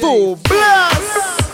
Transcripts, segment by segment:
Full Blast.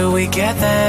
till we get there.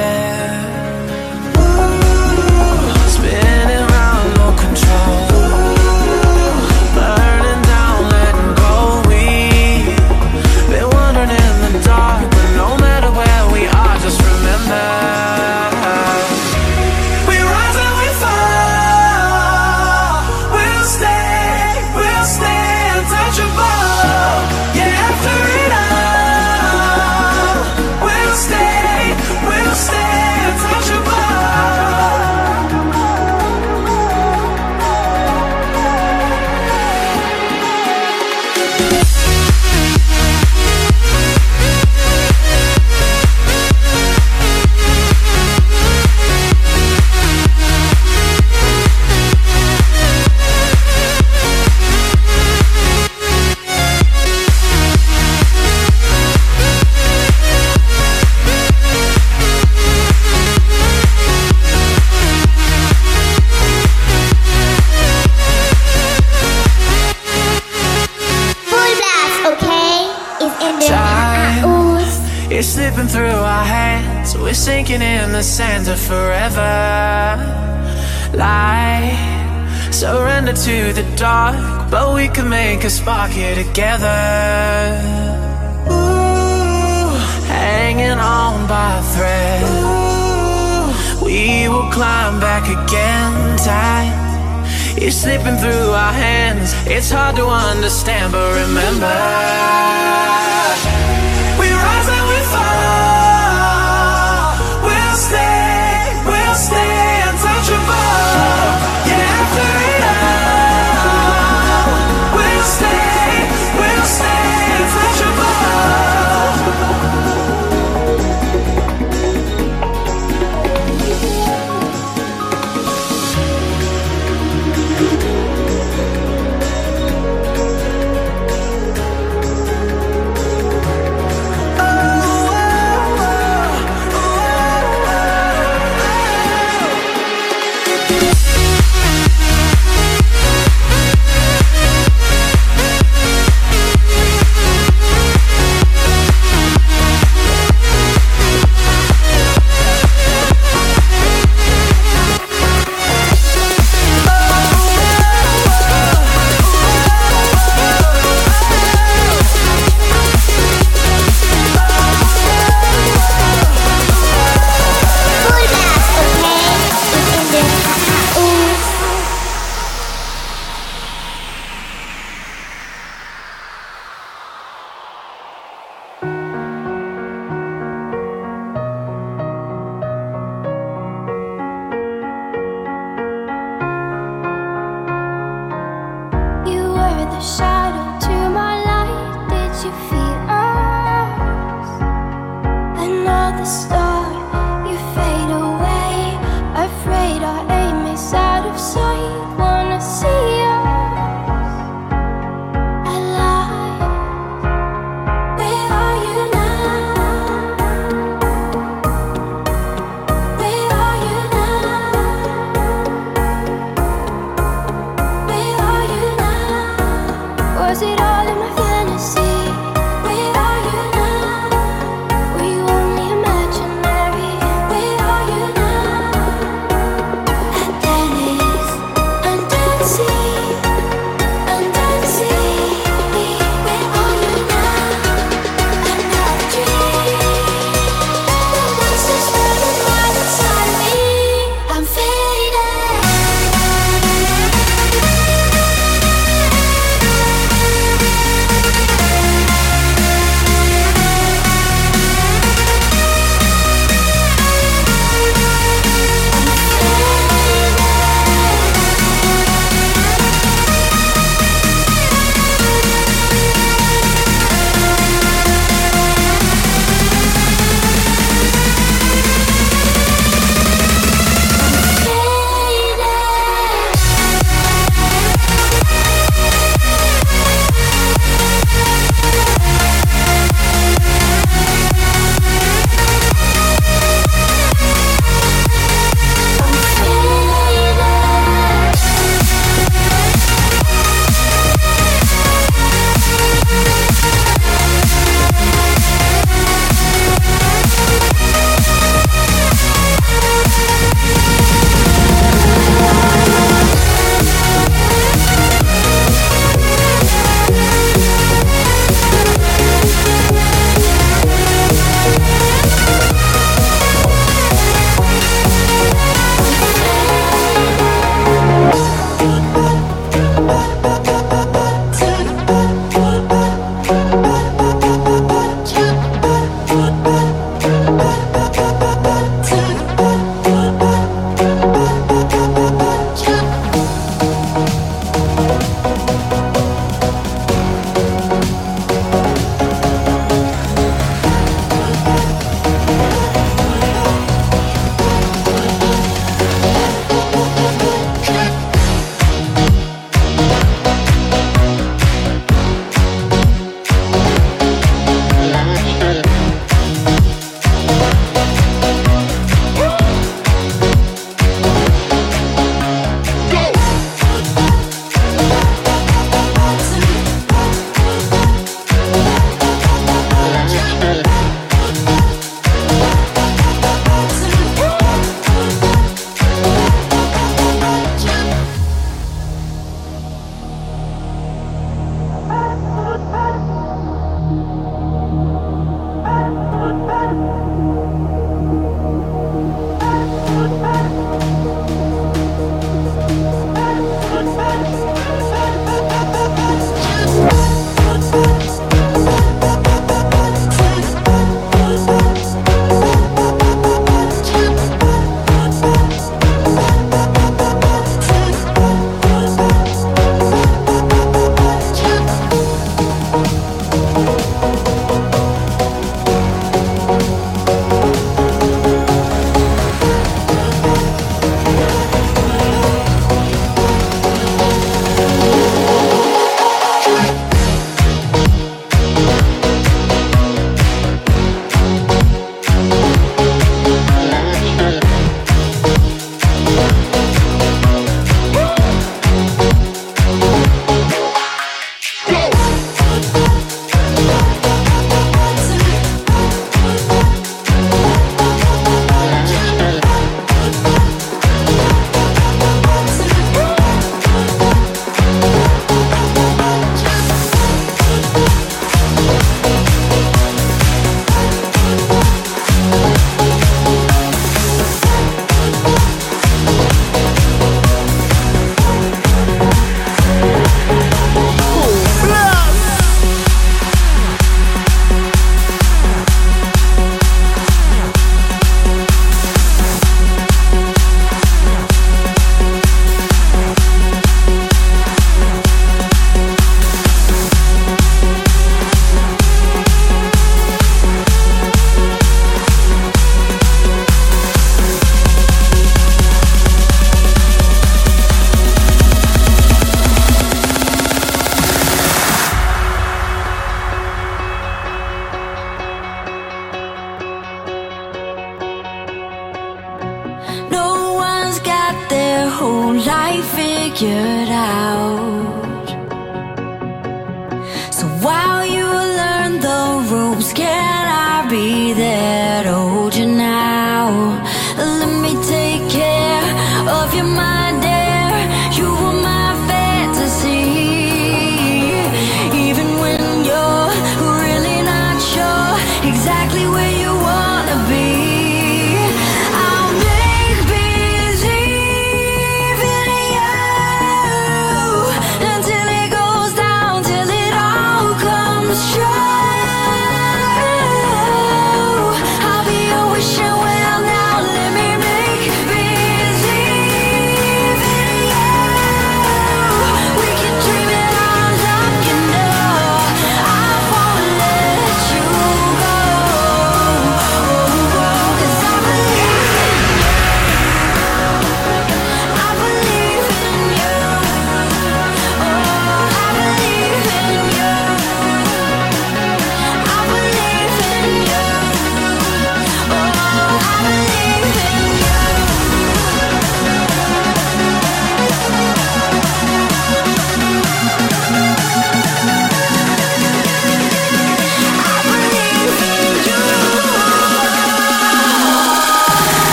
Together.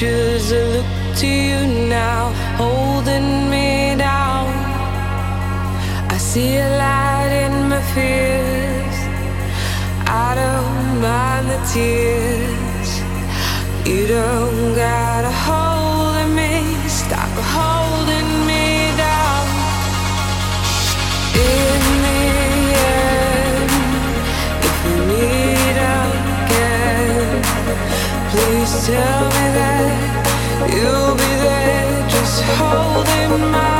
pictures. I look to you now, holding me down. I see a light in my fears. I don't mind the tears. You don't got. Just tell me that you'll be there, just holding my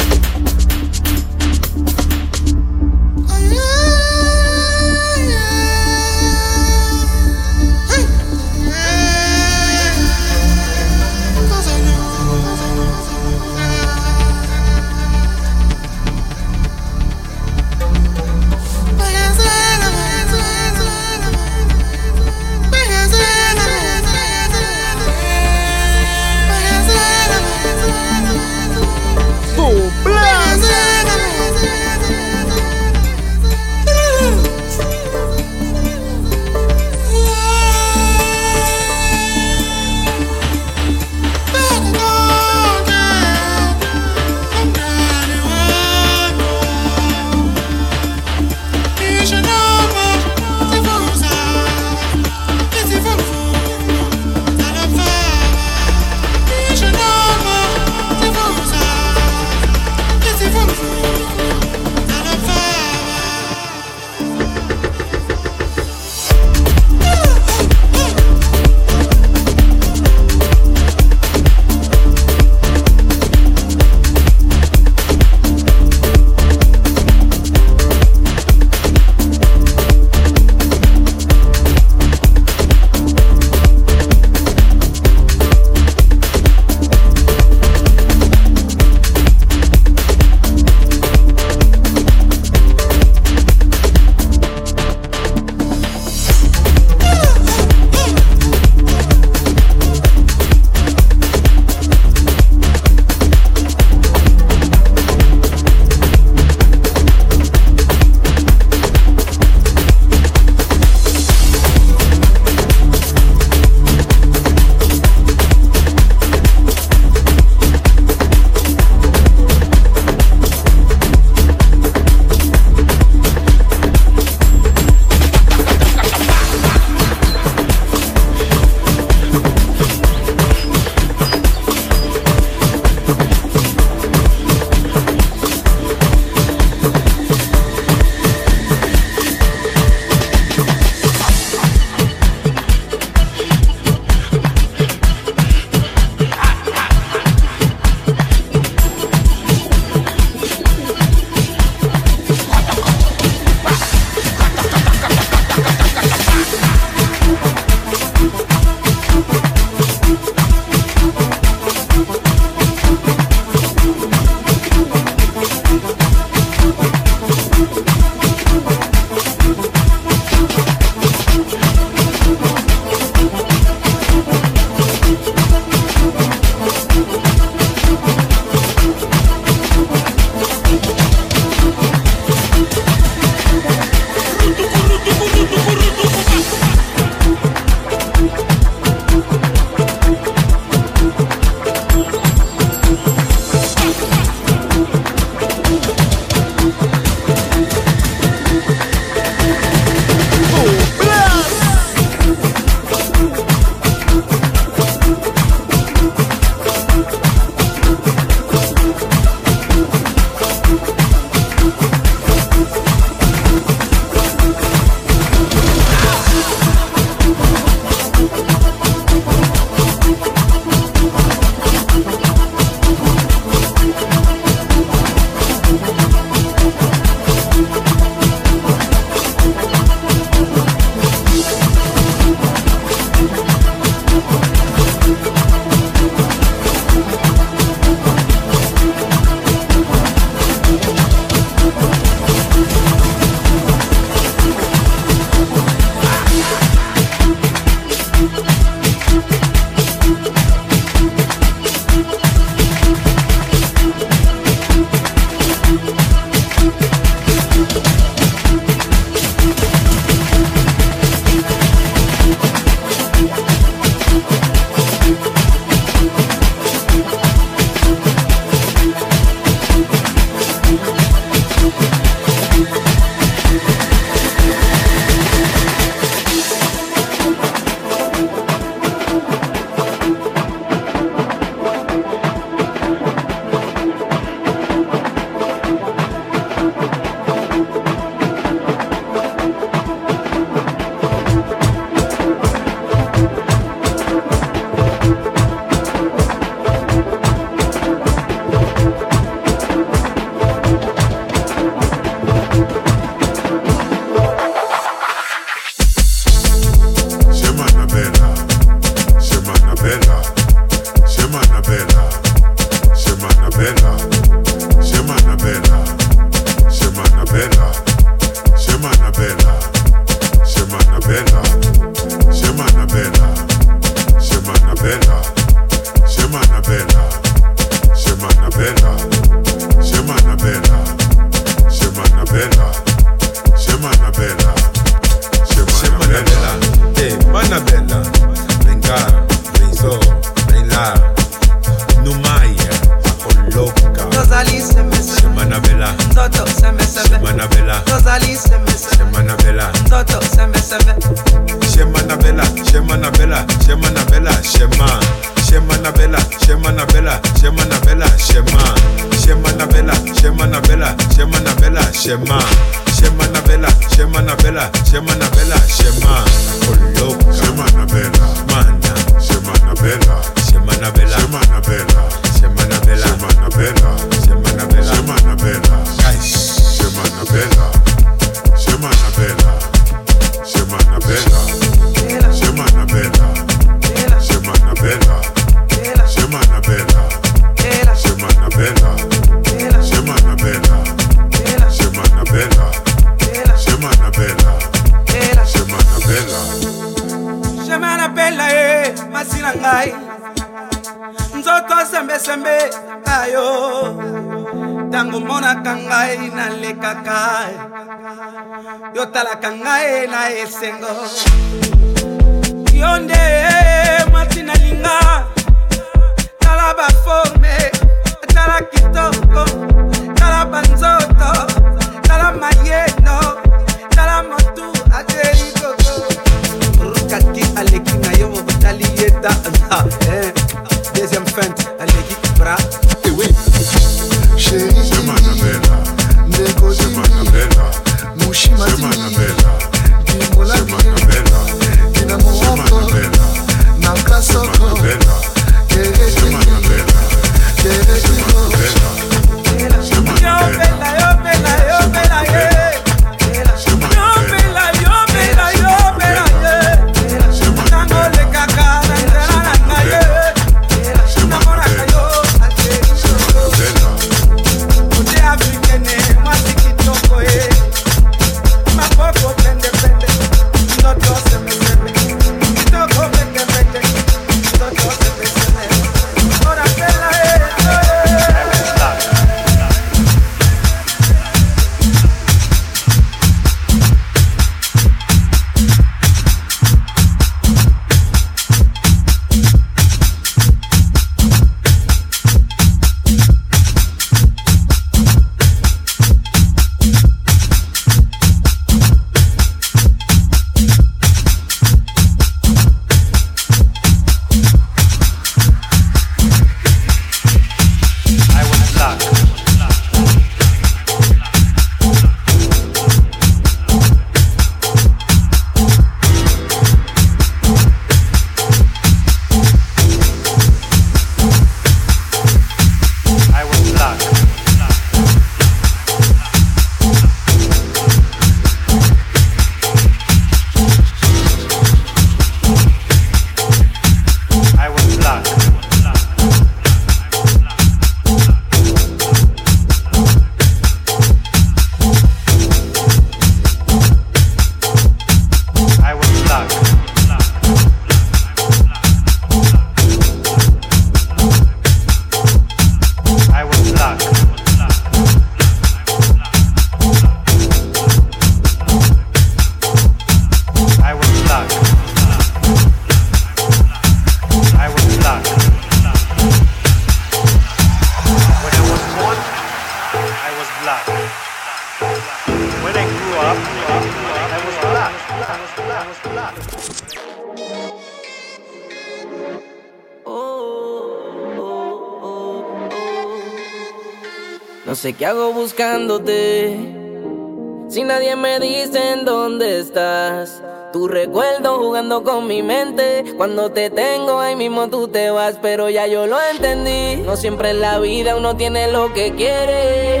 Si nadie me dice en dónde estás. Tu recuerdo jugando con mi mente. Cuando te tengo ahí mismo tú te vas. Pero ya yo lo entendí. No siempre en la vida uno tiene lo que quiere.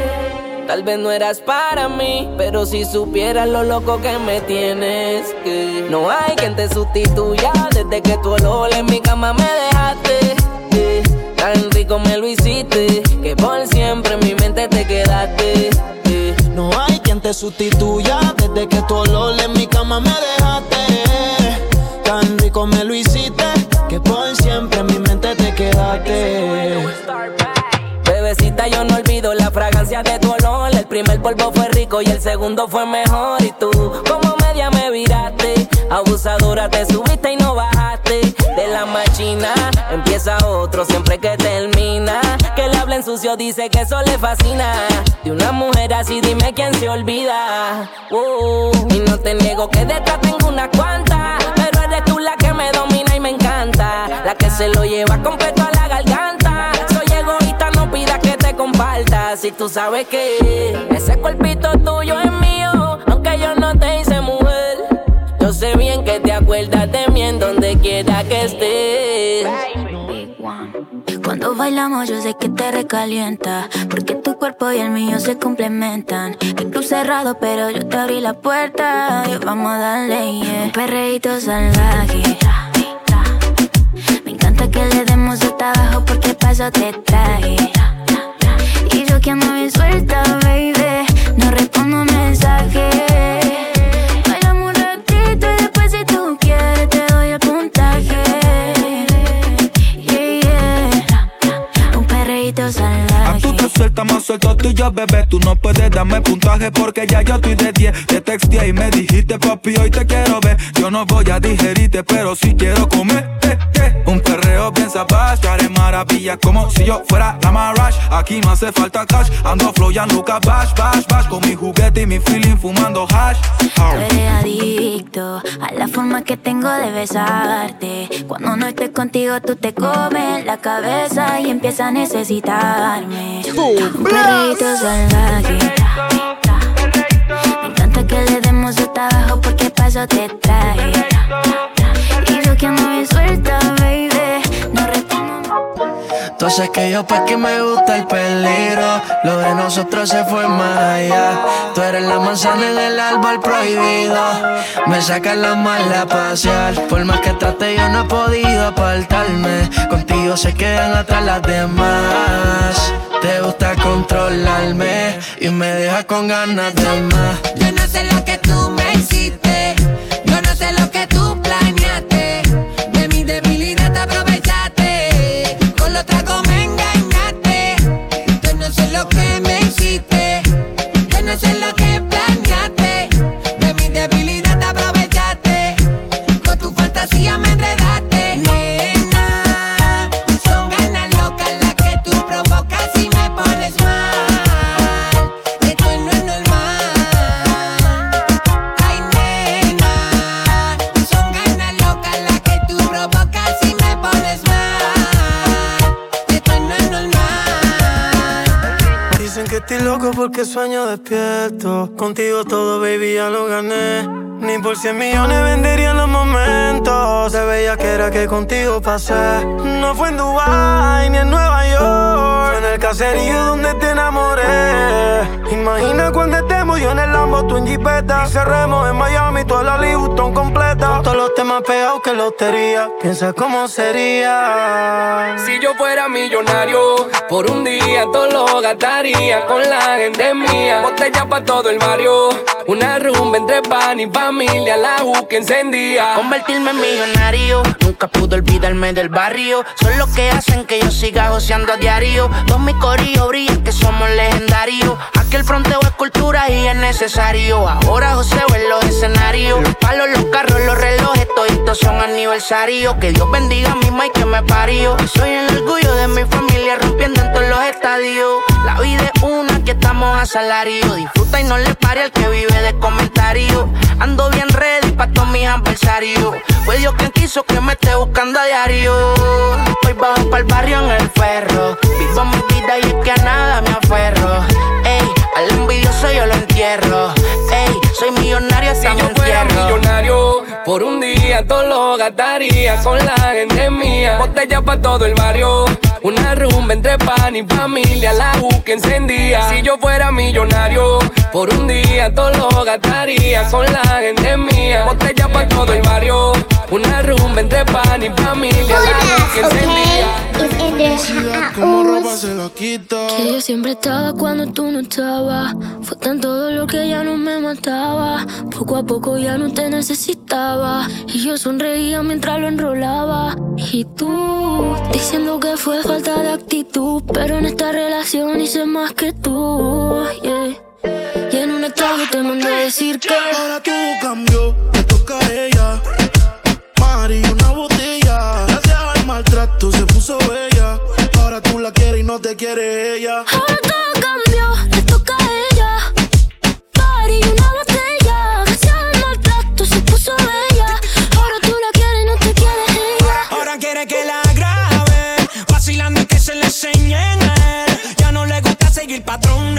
Tal vez no eras para mí, pero si supieras lo loco que me tienes, que no hay quien te sustituya desde que tu olor en mi cama me dejaste. Me lo hiciste, que por siempre en mi mente te quedaste. que No hay quien te sustituya desde que tu olor en mi cama me dejaste. Tan rico me lo hiciste que por siempre en mi mente te quedaste. Bebecita, yo no olvido la fragancia de tu olor. El primer polvo fue rico y el segundo fue mejor. Y tú, como media me viraste. Abusadora, te subiste y no bajaste. De la machina empieza otro siempre que termina. Que le hablen sucio, dice que eso le fascina. De una mujer así, dime quién se olvida. Uh, y no te niego que detrás tengo unas cuantas. Pero eres tú la que me domina y me encanta. La que se lo lleva completo a la garganta. Soy egoísta, no pidas que te compartas. si tú sabes que ese cuerpito tuyo es mío, aunque yo no te hice mujer. Sé bien que te acuerdas de mí en donde quiera que estés. Cuando bailamos yo sé que te recalienta Porque tu cuerpo y el mío se complementan. El club cerrado pero yo te abrí la puerta Y vamos a darle, yeah. Perreíto salvaje. Me encanta que le demos hasta abajo porque paso te traje. Y yo que ando bien suelta, baby No respondo mensajes te suelta más suelto tú y yo, bebé. Tú no puedes darme puntaje porque ya yo estoy de 10 Te texté y me dijiste, papi, hoy te quiero ver Yo no voy a digerirte, pero sí quiero comer. Eh, eh. Un perreo bien sabaz, haré maravillas como si yo fuera la Marash Aquí no hace falta cash, ando flow ya nunca bash, bash, bash. Con mi juguete y mi feeling fumando hash. Tú eres adicto a la forma que tengo de besarte. Cuando no estoy contigo, tú te comes la cabeza y empiezas a necesitarme. Un perrito salvaje. Me encanta que le demos hasta abajo porque paso te traje. Y yo que ando bien suelta, baby. Tú sabes que yo pa' que me gusta el peligro. Lo de nosotros se fue más allá. Tú eres la manzana en el árbol prohibido. Me sacas la mala pasear. Por más que trate yo no he podido apartarme. Contigo se quedan atrás las demás. Te gusta controlarme Y me deja con ganas de más. Yo no sé lo que tú me hiciste. Que loco porque sueño despierto. Contigo todo, baby, ya lo gané. Ni por cien millones venderían los momentos. De bella que era que contigo pasé. No fue en Dubai ni en Nueva York. Fue en el caserío donde te enamoré. Imagina cuando estemos yo en el Lambo, tú en Jeepeta. Y cerremos en Miami, toda la Vuitton completa. Con todos los temas pegados que lotería. Piensa cómo sería. Si yo fuera millonario, por un día todo lo gastaría con la gente mía. Botella pa' todo el barrio, una rumba entre pan y familia, la U que encendía. Convertirme en millonario, nunca pude olvidarme del barrio. Son los que hacen que yo siga goceando a diario. Todos mis corillos brillan que somos legendarios. Aquel fronteo es cultura y es necesario. Ahora joseo en los escenarios. Los palos, los carros, los relojes, toditos son aniversarios. Que Dios bendiga a mi y que me parió. Soy el orgullo de mi familia rompiendo en todos los estadios. La vida es una, aquí estamos a salario. Disfruta y no le pare al que vive de comentarios. Ando bien ready pa' todos mis adversarios. Fue Dios quien quiso que me esté buscando a diario. Voy bajo pa'l barrio en el ferro. Vivo mi vida y es que a nada me aferro. Al envidioso yo lo entierro. Ey, soy millonario hasta Si yo fuera millonario, por un día todo lo gastaría con la gente mía. Botella pa' todo el barrio, una rumba entre pan y familia, la U que encendía. Si yo fuera millonario, por un día todo lo gastaría con la gente mía. Botella pa' todo el barrio, una rumba entre pan y familia, la que encendía. Como ropa se la quita. Que yo siempre estaba cuando tú no estabas. Fue tan todo lo que ya no me mataba. Poco a poco ya no te necesitaba. Y yo sonreía mientras lo enrolaba. Y tú, diciendo que fue falta de actitud. Pero en esta relación hice más que tú. yeah. Y en un estado te mandé a decir que. Ahora todo cambió, me toca a ella. Mari, una botella. Gracias al maltrato se puso bella. Ahora tú la quieres y no te quiere ella. Ahora todo cambió, le toca a ella. Party, una botella. Gracias al maltrato se puso bella. Ahora tú la quieres y no te quiere ella. Ahora quiere que la grabe, vacilando y que se le enseñen a él. Ya no le gusta seguir patrón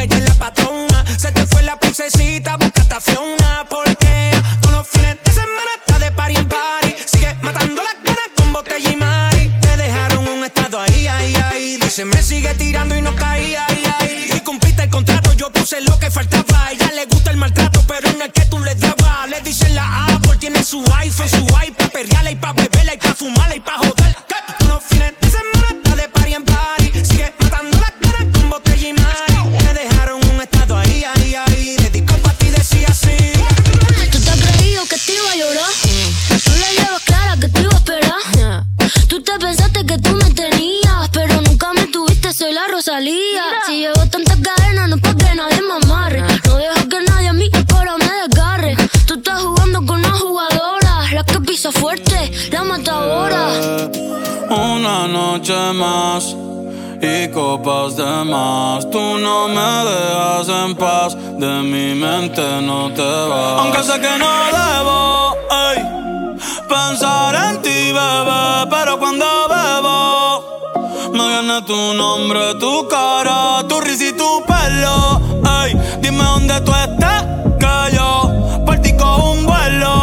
se te fue la princesita, buscaste hacia una porquea. Todos los fines de semana está de party en party. Sigue matando las ganas con botella y mari. Te dejaron un estado ahí, ahí, ahí. Dice, me sigue tirando y no caí, ahí, ahí. Y cumpliste el contrato, yo puse lo que faltaba. A ella le gusta el maltrato, pero en el que tú le dabas. Le dicen la A, Apple, tiene su iPhone, su iPad, perreala y pa' beberla y pa' fumarla y pa' joder. Soy la Rosalía. Si llevo tantas cadenas, no es pa' que nadie me amarre. No dejo que nadie a mi cuerpo me desgarre. Tú estás jugando con una jugadora, la que pisa fuerte, la matadora. Una noche más y copas de más. Tú no me dejas en paz, de mi mente no te vas. Aunque sé que no debo ey, pensar en ti, bebé, pero cuando bebo me viene tu nombre, tu cara, tu risa y tu pelo. Ey, dime dónde tú estás, que yo por ti cojo un vuelo.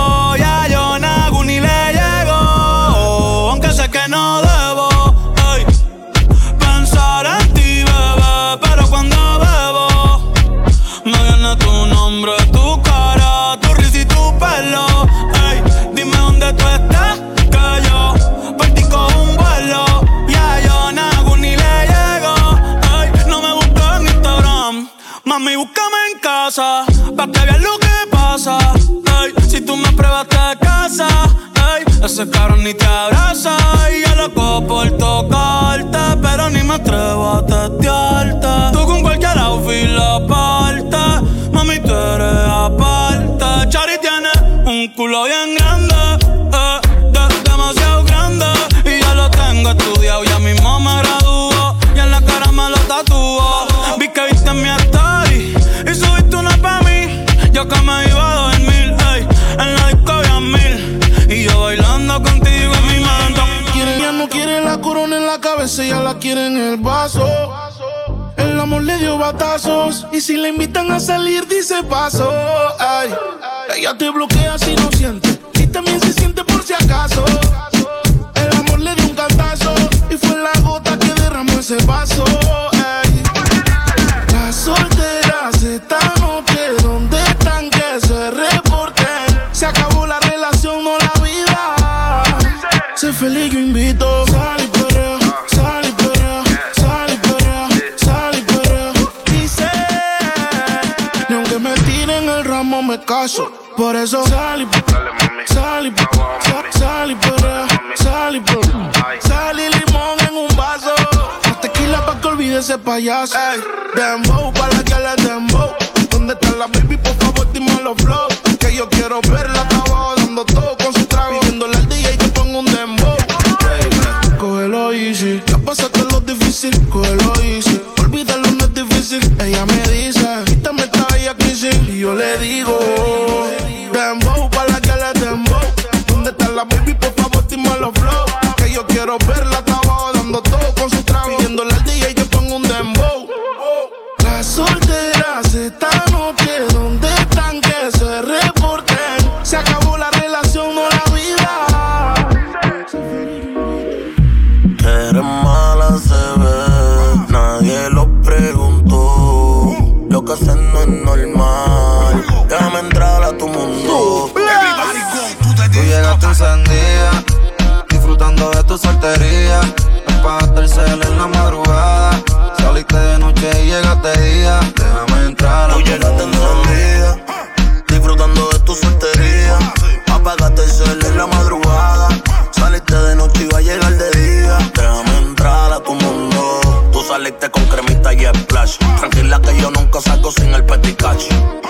Casa, pa' que veas lo que pasa. Ey, si tú me pruebas te casa, ey, ese cabrón ni te abraza. Y yo loco por tocarte, pero ni me atrevo a testearte. Tú con cualquier outfit la parte, mami, tú eres aparte. Chari tiene un culo bien grande, Yo que me iba a dormir, ey, en la disco había mil. Y yo bailando contigo en mi. Quiere, ya no quiere la corona en la cabeza, ya la quiere en el vaso. El amor le dio batazos. Y si le invitan a salir, dice paso. Ay, ella te bloquea si no siente. Y también se siente por si acaso. El amor le dio un cantazo. Y fue la gota que derramó ese vaso. Caso. Por eso sal y sal y sal, y perrea, sal y. Sal y limón en un vaso. Tequila pa' que olvide ese payaso. Ey, dembow pa' la que le dembow. ¿Dónde está la baby? Por favor, dime los flow. Que yo quiero verla tu soltería. Apagaste el cel en la madrugada. Saliste de noche y llegaste de día. Déjame entrar a Tú llegaste mundo. encendida, disfrutando de tu soltería. Apagaste el cel en la madrugada. Con cremita y splash. Tranquila que yo nunca salgo sin el peticache.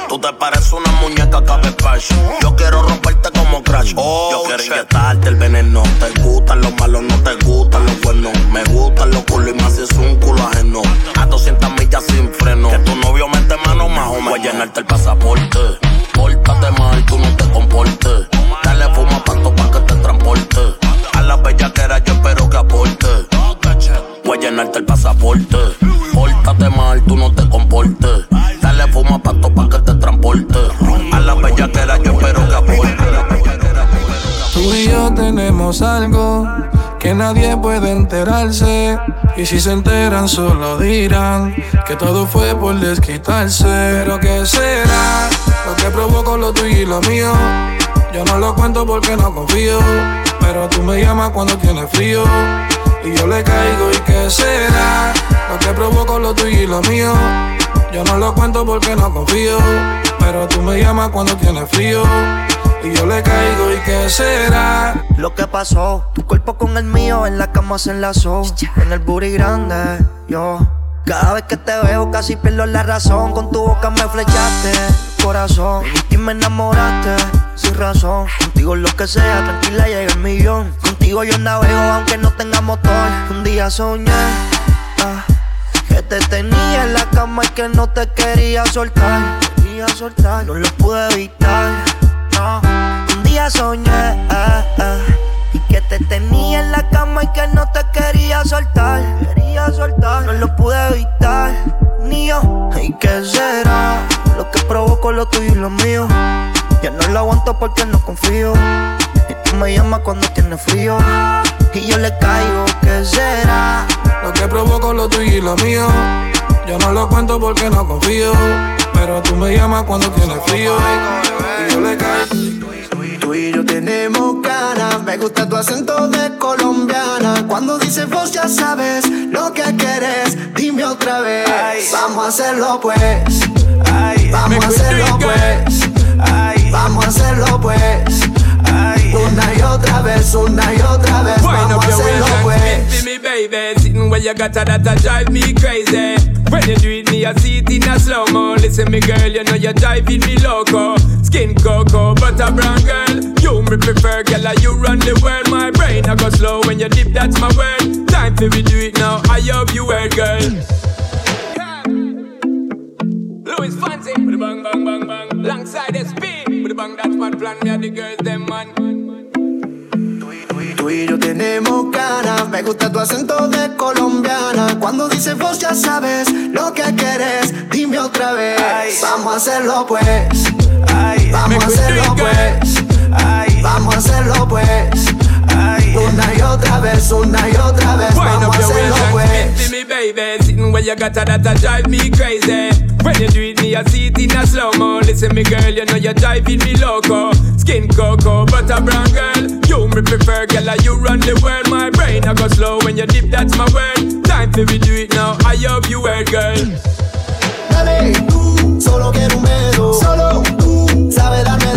Tú te pareces una muñeca cabezpash. Yo quiero romperte como crash. yo quiero inyectarte el veneno. Te gustan los malos, no te gustan los buenos. Me gustan los culos y más si es un culo ajeno. A 200 millas sin freno. Que tu novio mete mano más o menos. Voy a llenarte el pasaporte. Pórtate que nadie puede enterarse. Y si se enteran, solo dirán que todo fue por desquitarse. Pero ¿qué será lo que provocó lo tuyo y lo mío? Yo no lo cuento porque no confío. Pero tú me llamas cuando tienes frío. Y yo le caigo, ¿y qué será? Lo que provoco lo tuyo y lo mío. Yo no lo cuento porque no confío. Pero tú me llamas cuando tienes frío. Y yo le caigo, ¿y qué será? Lo que pasó, tu cuerpo con el mío en la cama se enlazó. En el booty grande, yo. Cada vez que te veo casi pierdo la razón. Con tu boca me flechaste, corazón. Y me enamoraste, sin razón. Contigo lo que sea, tranquila llega el millón. Contigo yo navego aunque no tenga motor. Un día soñé, ah, que te tenía en la cama y que no te quería soltar. Quería soltar, no lo pude evitar. Un día soñé, ah, ah, y que te tenía en la cama y que no te quería soltar. Quería soltar, no lo pude evitar. Ni yo, ¿y qué será? Lo que provocó lo tuyo y lo mío. Ya no lo aguanto porque no confío. Y tú me llamas cuando tienes frío. Y yo le caigo, ¿qué será? Lo que provoco lo tuyo y lo mío. Yo no lo cuento porque no confío. Pero tú me llamas cuando tienes frío. Y yo le caigo. Tú y yo tenemos ganas, me gusta tu acento de colombiana. Cuando dices vos ya sabes lo que quieres, dime otra vez. Vamos a hacerlo pues. Vamos a hacerlo pues. Vamos a hacerlo pues. Una y otra vez, una y otra vez. Vamos a hacerlo pues. Baby. Sitting where you got her, that drive me crazy. When you do it, me I see it in a slow mo. Listen, me girl, you know you're driving me loco. Skin cocoa, butter brown girl. You me prefer, girl, like you run the world. My brain I go slow when you dip, that's my word. Time for we do it now. I hope you heard, girl. Louis Fancy with the bang bang bang bang. Alongside SP bang that's my plan. Me and the girls them man. Tú y yo tenemos ganas, me gusta tu acento de colombiana. Cuando dices vos ya sabes lo que quieres, dime otra vez. Vamos a hacerlo pues. Vamos a hacerlo pues. Vamos a hacerlo pues. Una y otra vez, una y otra vez. Wind Vamos up a your hacerlo pues. me, baby. Sitting where you got her, that drive me crazy. When you do it, me I see it in a slow mo. Listen, me girl, you know you're driving me loco. Skin cocoa, butter brown girl. You me prefer, girl, you run the world. My brain I go slow when you dip, that's my word. Time for we do it now. I hope you heard, girl. Dale, tú, solo quiero un beso. Solo tú, sabes darme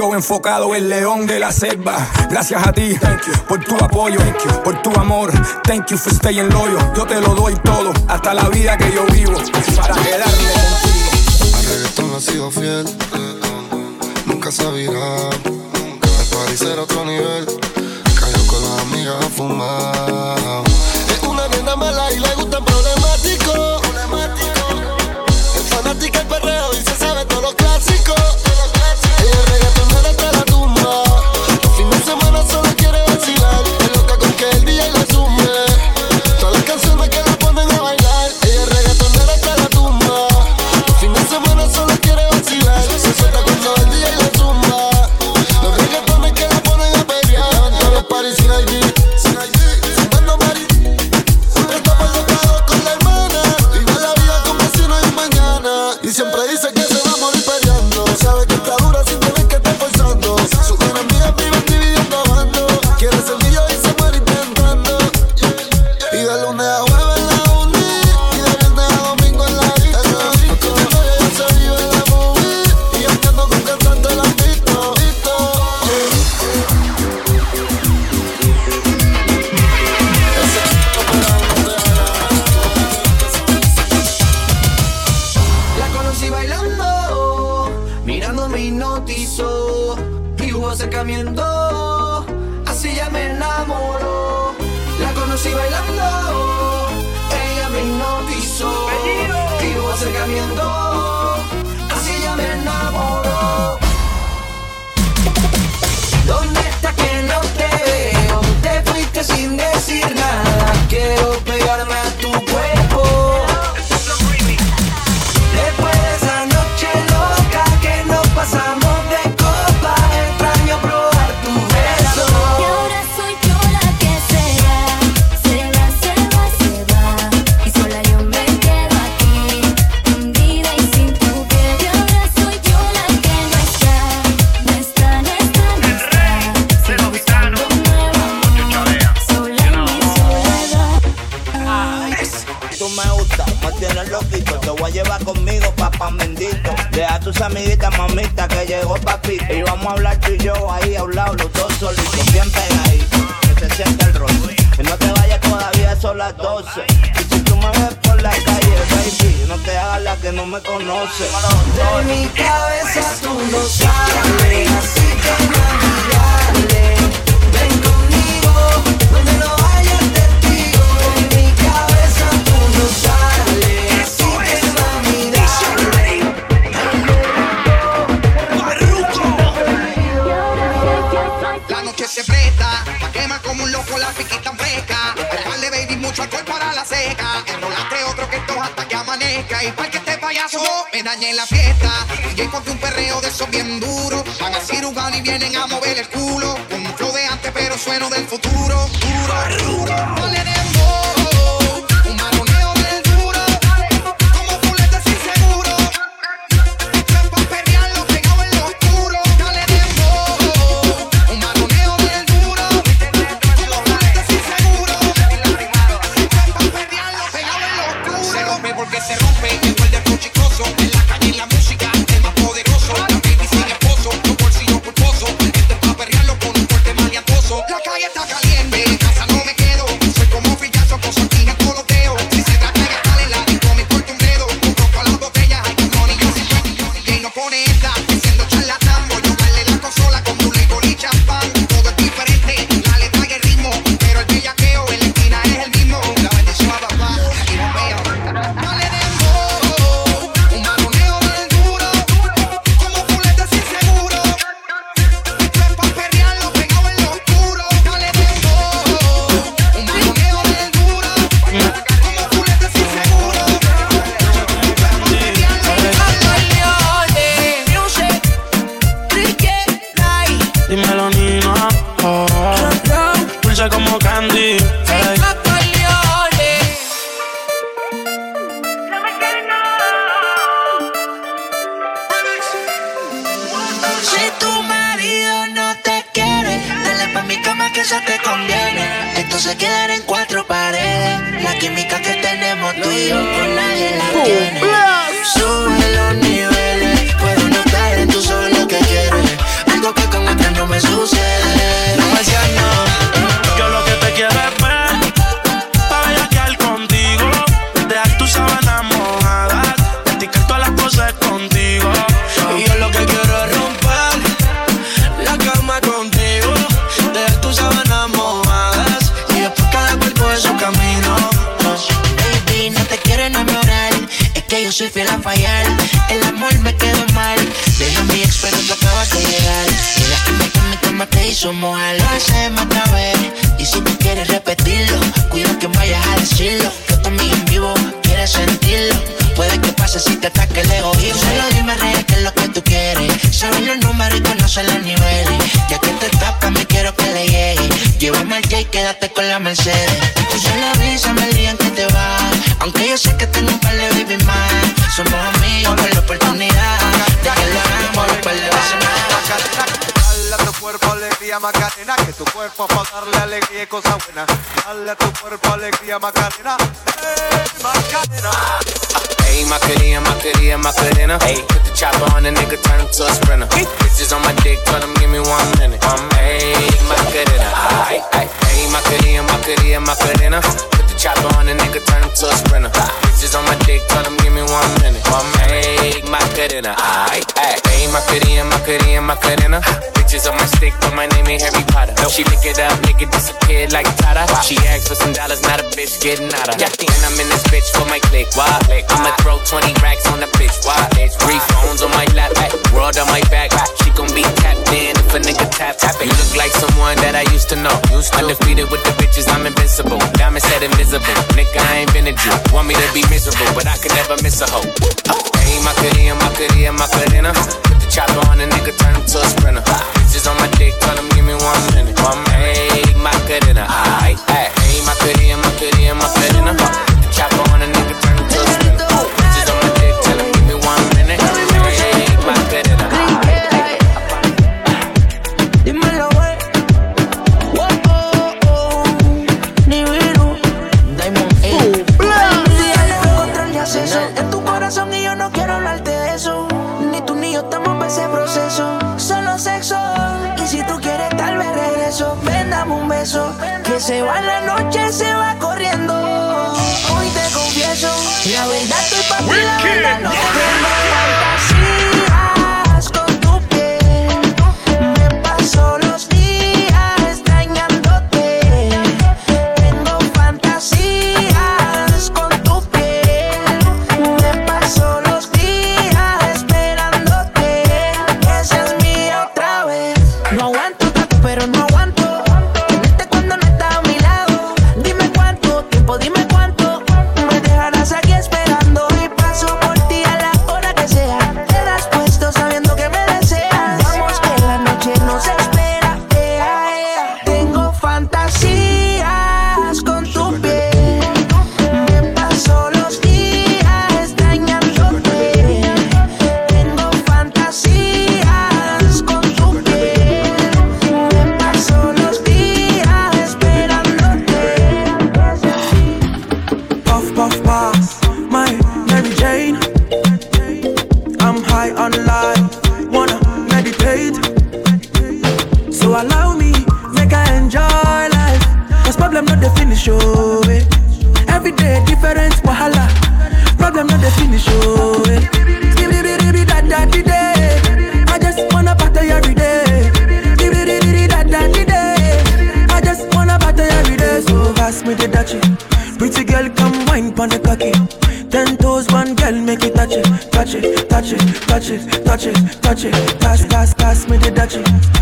sigo enfocado, el león de la selva. Gracias a ti, thank you, por tu apoyo, thank you, por tu amor. Thank you for staying loyal. Yo te lo doy todo, hasta la vida que yo vivo. Para quedarme contigo. Al reggaetón ha sido fiel, nunca se ha virado. El parís era otro nivel, cayó con las amigas a fumar. Es una nena mala y le gustan problemáticos. Es fanática y soy fiel a fallar. El amor me quedó mal. Deja mi ex, pero tú acabas de llegar. Era que me que mi cama te hizo mojar. Lo sé más otra. Y si tú quieres repetirlo, cuida que vayas a decirlo. Que también en vivo quieres sentirlo. Puede que pase si te ataque el egoísmo. Solo dime real que es lo que tú quieres. Sabes los números y conoces los niveles. Ya que te tapas, me quiero que le llegue. Llévame al J y quédate con la Mercedes. Tú la brisa, me dirían que te va. Aunque yo sé que tengo un par de baby más somos amigos, no hay la oportunidad de que lo hagamos los par de veces a tu cuerpo alegría Macarena, que tu cuerpo para darle alegría y cosas buenas. Dale a tu cuerpo alegría Macarena, hey Macarena. Hey Macarena, Macarena, Macarena. Hey, put the chopper on the nigga, turn him to a sprinter. Hey. Bitches on my dick, tell him give me one minute. Um, hey Macarena, hey, hey, hey Macarena, Macarena, Macarena. Put the chopper on the nigga, turn him to a sprinter. Bitches on my dick, tell him me one minute. Um, hey, Macarena. Hey, hey, hey, Macarena, Macarena, Macarena. Bitches on my stick, but my name ain't Harry Potter. She lick it up, nigga disappear like Tata. She asked for some dollars, not a bitch getting out of. Yeah, and I'm in this bitch for my click. Why? click. I'ma throw 20 racks on the bitch. Why? Three phones on my lap, world on my back. She gon' be tapped in if a nigga tap tap. it. You look like someone that I used to know. Used to. Undefeated with the bitches, I'm invincible. Diamond said invisible. Nigga, I ain't been a Jew. Want me to be miserable, but I could never miss a hoe. Hey, Macarena, Macarena, Macarena. Put the chopper on a nigga, turn him to a sprinter. Bitches on my dick, tell him give me one minute. One minute, Macarena. Hey, hey, Macarena, Macarena, Macarena. Va la noche, se va corriendo. Hoy te confieso. La verdad estoy pa' ti, la verdad no te finish, oh, eh. Every day different wahala. Problem not the finish, oh, eh. I just wanna party every day. I just wanna party every day. So pass me the dutchie. Pretty girl, come wine pon the cocky. Ten toes, one girl, make it touch it, touch it, touch it, touch it, touch it, touch it. Pass, pass, pass me the dutchie.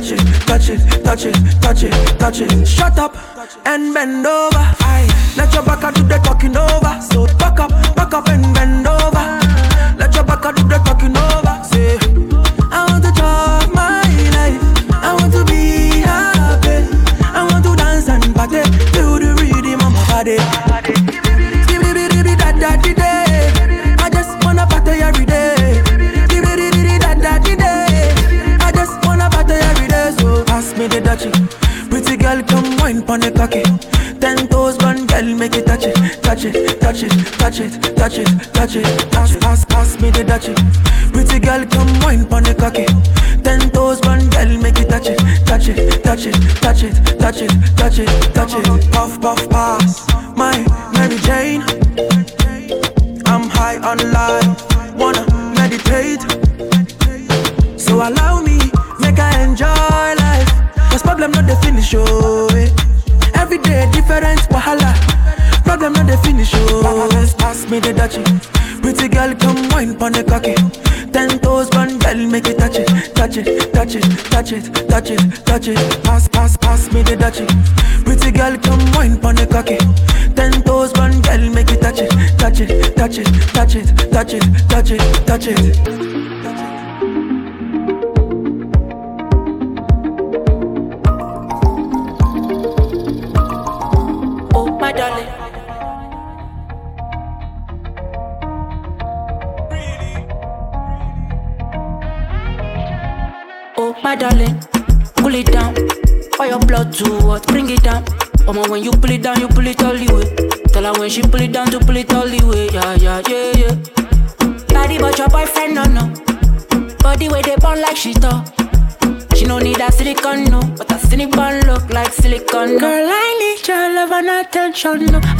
Touch it, touch it, touch it, touch it, touch it. Shut up and bend over. Aye, let your back do the talking over. So back up, back up and bend pon the cocky. Ten toes, one girl, make it touch it, touch it, touch it, touch it, touch it, touch it. Pass, pass, pass me the dutchie. Pretty girl, come wine pon the cocky. Ten toes, one girl, make it touch it, touch it, touch it, touch it, touch it, touch it, touch it. Puff, puff, pass. Touch it, touch it, touch it. control, no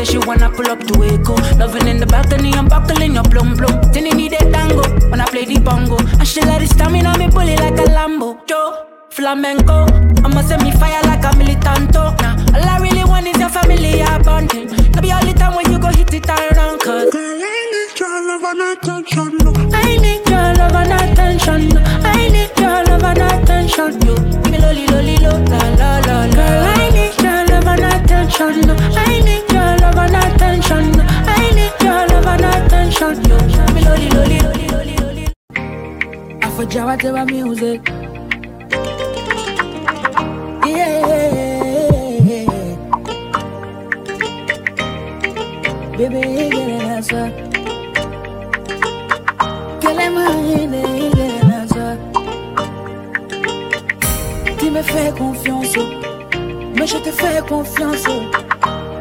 Say she wanna pull up to Waco. Loving in the balcony, I'm buckling your plum plum. Then you need a tango when I play the bongo. And she like the stamina, me bully like a Lambo. Joe, flamenco. I'ma set me fire like a militanto. Nah, all I really want is your family abundant. Now be all the time when you go hit it and run, cause. Girl, I need your love and attention. I need your love and attention. I need your love and attention. Yo, give me lolly, lolly, lo, la, la, la, la. Girl, I need your love and attention. I need love and attention. I need your love and attention. Yo, me loli loli loli loli loli. Afrojawa whatever music. Yeah. Baby, you get an answer. Tu me fais confiance, oh. mais je te fais confiance. Oh.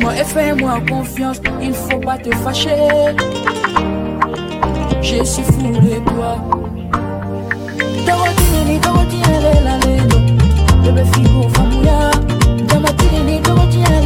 Moi, fais-moi confiance, il faut pas te fâcher. Je suis fou de toi. Dorotinini, Dorotinini. Bébé famouya. Dorotinini, Dorotinini.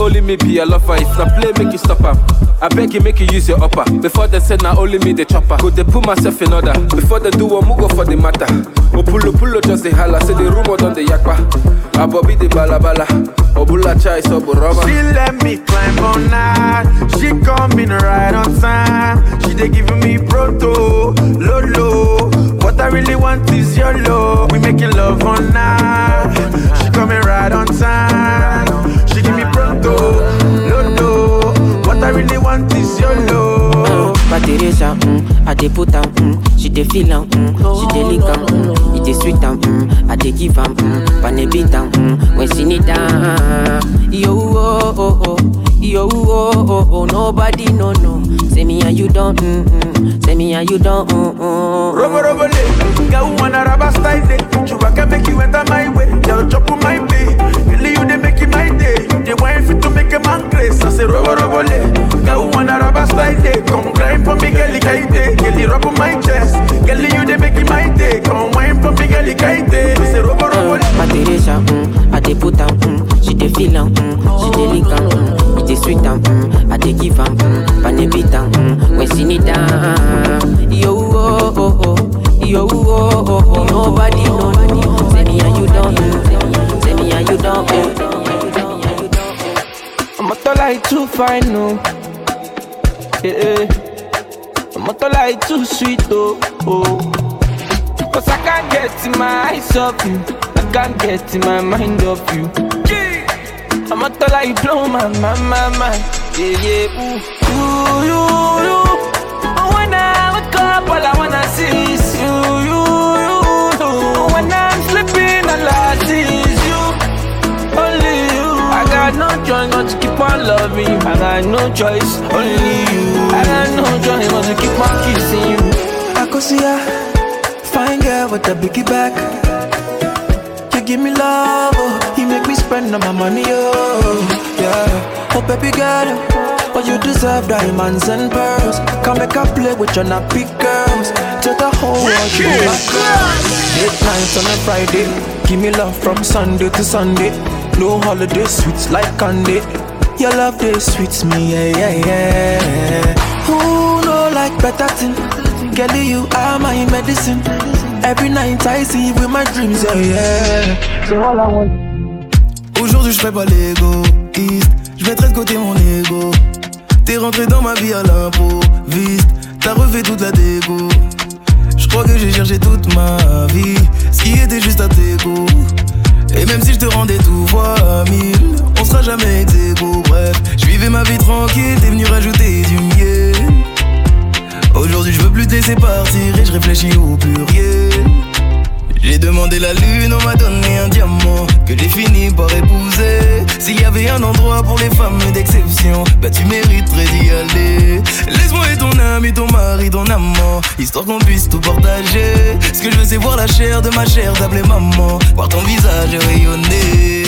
Only me be a lover. If na play, make you stop am. I beg you, make you use your upper. Before they say na only me the chopper. Go they put myself in order. Before they do one, go for the matter. Oh, Opulo pulo just the holla. Say the rumor don dey yakpa. Abobi the balabala. Obula chai so rubber. She let me climb on night. She coming right on time. She they giving me proto, lolo. What I really want is your love. We making love all night. But mm, I dey put am, mm, she dey feel am, mm, she dey lick am, mm, it dey sweet am, mm, I dey give am, mm, pane beat am, mm, when she need am. Yo oh oh oh, yo oh oh oh, nobody no no. Say me and you don't, mm, mm, say me and you don't, mm, mm. Robo robo le, girl wanna rubber style day. Chewbacca make you enter my way, girl chop my way. Really you dey make it my day. Fit to make a man craze. I say robo robo le, girl wanna rubber style day. Come grind for me, girl kaite. Girl rub on my chest, girl you dey make it my day. Come wine for me, girl kaite. I say robo robo le. But Teresa, mm, I dey put am, mm, she dey feel am, mm, she dey lick am, mm, it dey sweet am, mm, I dey give am, mm, pane beat am, mm, when she need am. Yo oh oh oh, yo oh oh oh, nobody no no. Say me and you don't, mm, say me and you don't. Like too fine, no. Yeah, eh. I'm not like too sweet, oh. oh. Cause I can't get in my eyes off you. I can't get in my mind off you. Yeah. I'm not like blow my, my, my, my. Yeah, yeah, ooh, ooh, you, you. But to keep on loving you. I got no choice, only you. I got no choice but to keep on kissing you. I could see ya, fine girl with a biggie back. You give me love, oh, you make me spend all my money, oh, yeah. Oh, baby girl, oh, you deserve diamonds and pearls. Come make a play with your nappy girls. Take the whole world to my girl. Late nights on a Friday, give me love from Sunday to Sunday. No holiday sweets like candy. Your love they sweets me, yeah, yeah, yeah. Who know like better thing? Girl, you are my medicine. Every night I see you with my dreams, yeah, yeah. So all I want. Aujourd'hui je fais pas l'égoïste Je mettrai de côté mon ego T'es rentré dans ma vie à l'improviste T'as refait toute la dégo Je crois que j'ai cherché toute ma vie Ce qui était juste à tes goûts Et même si je te rendais tout fois mille On sera jamais ex Bref, je vivais ma vie tranquille T'es venu rajouter du miel. Aujourd'hui je veux plus te laisser partir Et je réfléchis au pluriel j'ai demandé la lune, on m'a donné un diamant que j'ai fini par épouser. S'il y avait un endroit pour les femmes d'exception, bah tu mériterais d'y aller. Laisse-moi être ton ami, ton mari, ton amant, histoire qu'on puisse tout partager. Ce que je veux, c'est voir la chair de ma chair, t'appeler maman, voir ton visage rayonner.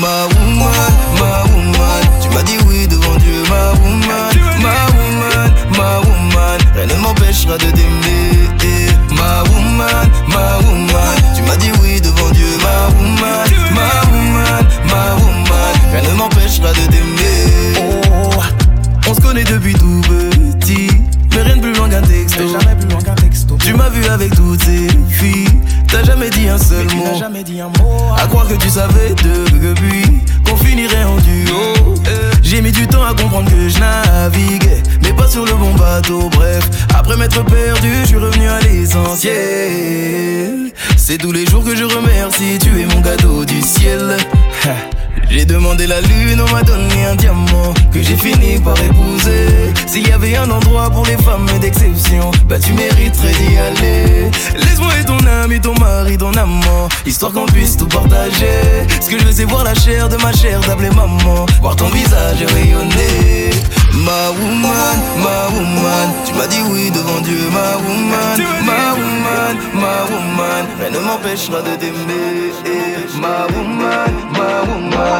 Ma woman, ma woman, tu m'as dit oui devant Dieu, ma woman, ma woman, ma woman, rien ne m'empêchera de t'aimer. Ma woman, ma woman, m'as vu avec toutes ces filles, t'as jamais dit un seul mot. Jamais dit un mot. À croire que tu savais depuis qu'on finirait en duo. J'ai mis du temps à comprendre que je naviguais, mais pas sur le bon bateau. Bref, après m'être perdu, je suis revenu à l'essentiel. C'est tous les jours que je remercie, tu es mon cadeau du ciel. J'ai demandé la lune, on m'a donné un diamant que j'ai fini par épouser. S'il y avait un endroit pour les femmes d'exception, bah tu mériterais d'y aller. Laisse-moi être ton ami, ton mari, ton amant, histoire qu'on puisse tout partager. Ce que je veux, c'est voir la chair de ma chair, t'appeler maman, voir ton visage rayonner. Ma woman, ma woman, tu m'as dit oui devant Dieu, ma woman, ma woman, ma woman, rien ne m'empêchera de t'aimer. Ma woman, ma woman,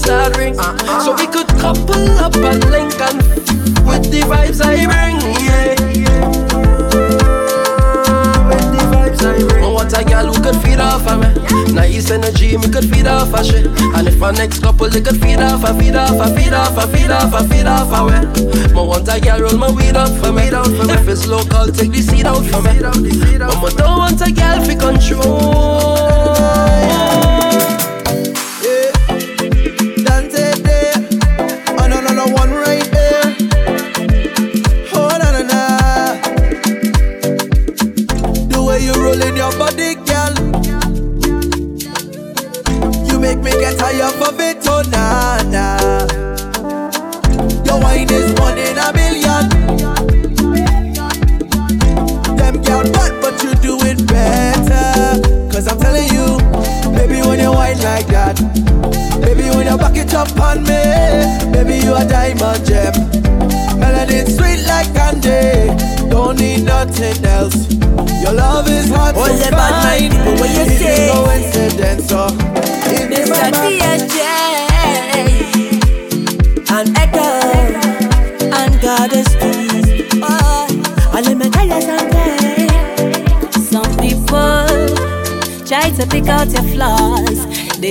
start ring. Uh-uh. So we could couple up and link and with the vibes I bring. Yeah, yeah. I oh, want a girl who could feed off of me. Nice energy, me could feed off of shit. And if our next couple, they could feed off, I feed off, I feed off, I feed off, I feed off of it. I want a girl roll my weed up for me. If it's local, take the seed out for me. I don't want a girl for control.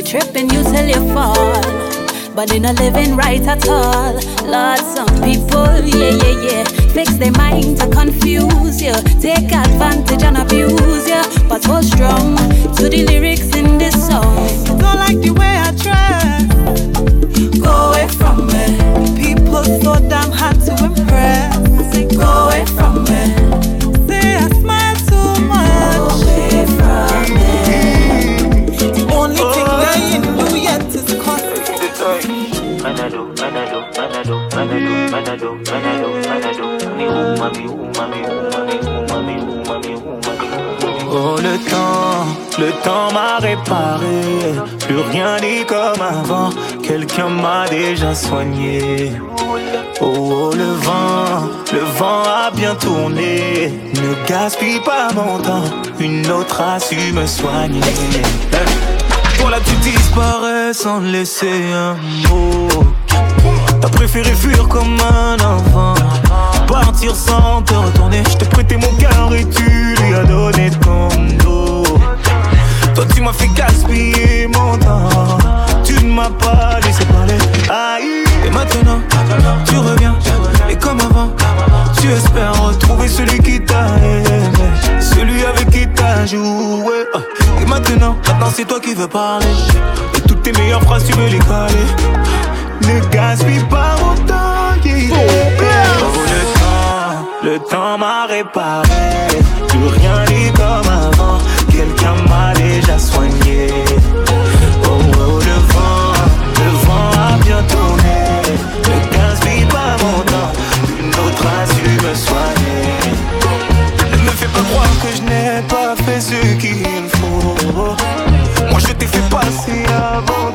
Flaws. They trip you till you fall. But they not living right at all. Lord, some people, yeah, yeah, yeah, fix their mind to confuse you, take advantage and abuse you. But hold strong to the lyrics in this song. Don't like the way I dress. Go away from me. People so damn hard to impress. I say, go away from me. Oh le temps, le temps m'a réparé. Plus rien n'est comme avant. Quelqu'un m'a déjà soigné. Oh, oh, le vent, le vent a bien tourné. Ne gaspille pas mon temps. Une autre a su me soigner. Toi là tu disparais sans laisser un mot. T'as préféré fuir comme un enfant Partir sans te retourner. Je t'ai prêté mon cœur et tu lui as donné ton dos. Toi tu m'as fait gaspiller mon temps. Tu ne m'as pas laissé parler. Aïe. Et maintenant tu reviens. Et comme avant Tu espères retrouver celui qui t'a aimé. Celui avec qui t'as joué. Et maintenant, maintenant c'est toi qui veux parler. Et toutes tes meilleures phrases tu veux les caler. Ne gaspille pas mon temps, le temps m'a réparé. Plus rien n'est comme avant. Quelqu'un m'a déjà soigné. Oh, oh, le vent, le vent a bien tourné. Ne gaspille pas mon temps. Une autre a su me soigner. Ne me fais pas croire que je n'ai pas fait ce qu'il faut. Moi je t'ai fait passer avant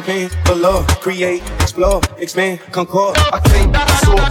my pain below. Create, explore, expand, concord. I claim I saw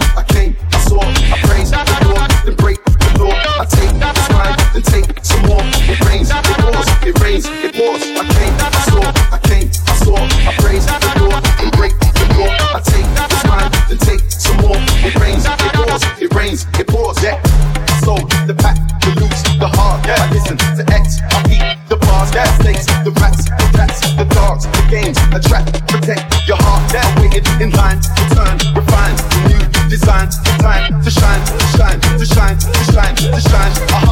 Rap, protect your heart. Yeah. I waited in line to turn, refine, new design, time to shine, to shine, to shine, to shine, to shine. To shine. Uh-huh.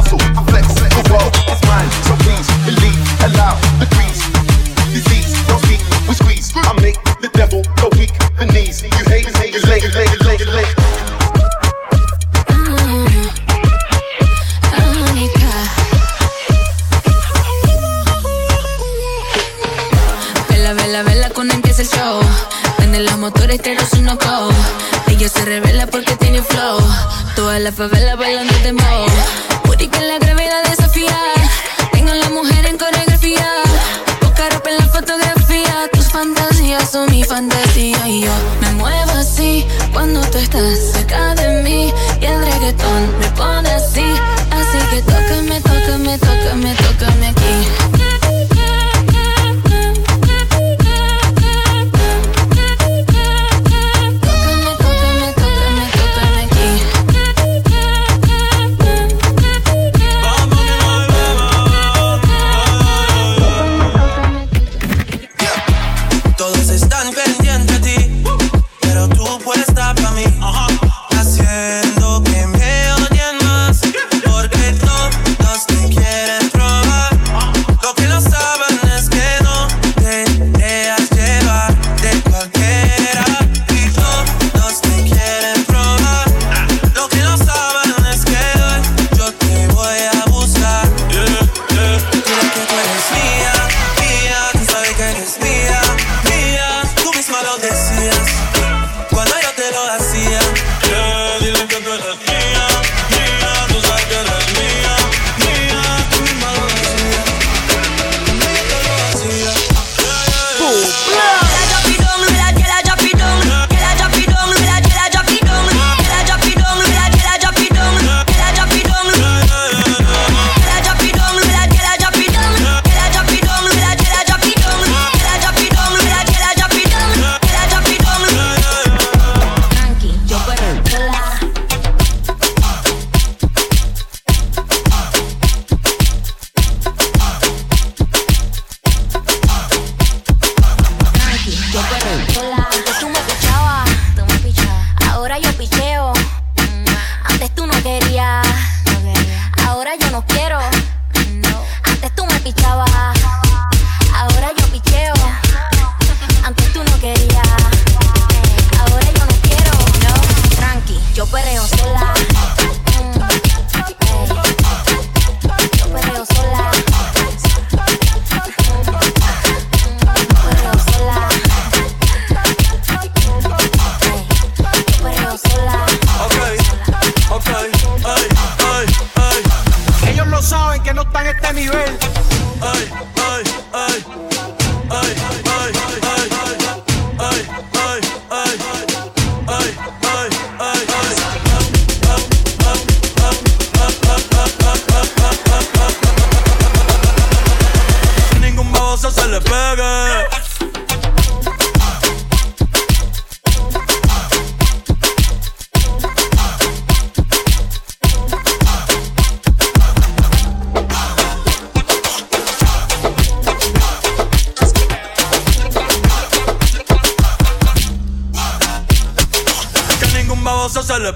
la favela bailando de moda. Booty que la gravedad desafía. Tengo la mujer en coreografía. Poca ropa en la fotografía. Tus fantasías son mi fantasía y yo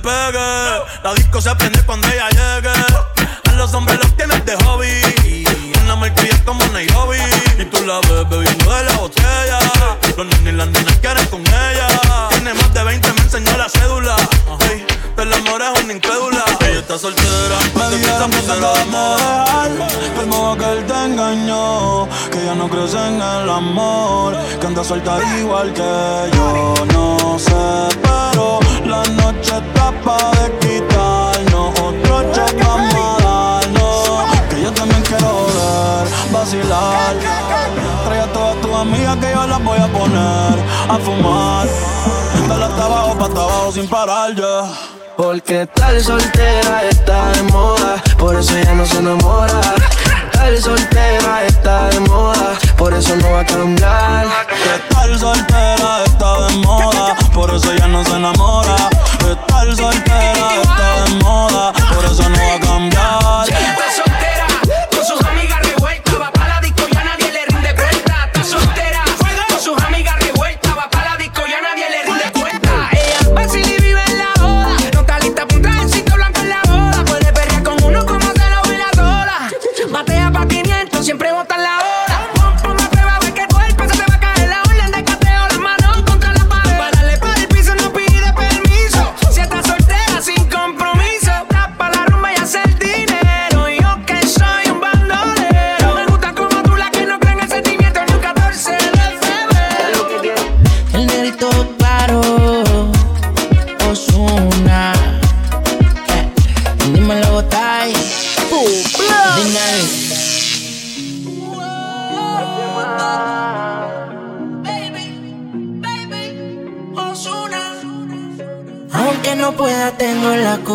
La disco se prende cuando ella llegue. A los hombres los tienes de hobby. Una marquilla como Nairobi. Y tú la ves bebiendo de la botella. Los niños y las nenas quieren con ella. Tiene más de 20, me enseñó la cédula. Hey, del amor es una incrédula. Ella está soltera, me dijeron que se la vamos que él te engañó, que ya no crees en el amor, que anda suelta igual que yo, no sé a darnos Que yo también quiero ver vacilar Trae a todas tus amigas que yo las voy a poner a fumar Dale hasta abajo, pa' hasta abajo sin parar ya Porque tal soltera está de moda, por eso ya no se enamora. Tal soltera está de moda, por eso no va a cambiar. Que tal soltera está de moda, por eso ya no se enamora. Tal soltera está de moda, por eso no va a cambiar.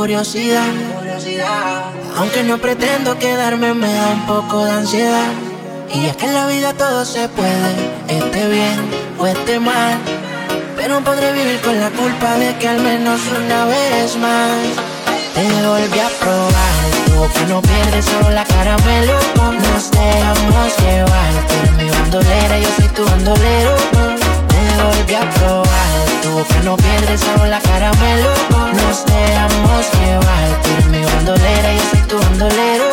Curiosidad. Aunque no pretendo quedarme, me da un poco de ansiedad. Y es que en la vida todo se puede, esté bien o esté mal. Pero podré vivir con la culpa de que al menos una vez más te volví a probar. Tu boca no pierde, solo la caramelo. Nos dejamos llevar. Tú mi bandolera, yo soy tu bandolero. Te volví a probar. Tu boca no pierde, solo la caramelo. Nos dejamos llevar. Tú mi bandolera, yo soy tu bandolero.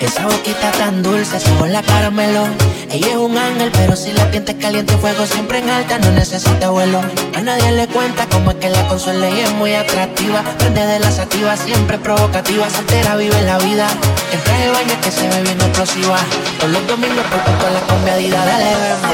Esa boquita tan dulce, sabor la caramelo. Ella es un ángel, pero si la piel caliente, fuego siempre en alta, no necesita vuelo. A nadie le cuenta cómo es que la consuela y es muy atractiva. Prende de la sativa, siempre provocativa. Soltera vive la vida. En traje de baño que se ve bien explosiva. Todos los domingos por toda la conviadida, dale, ven.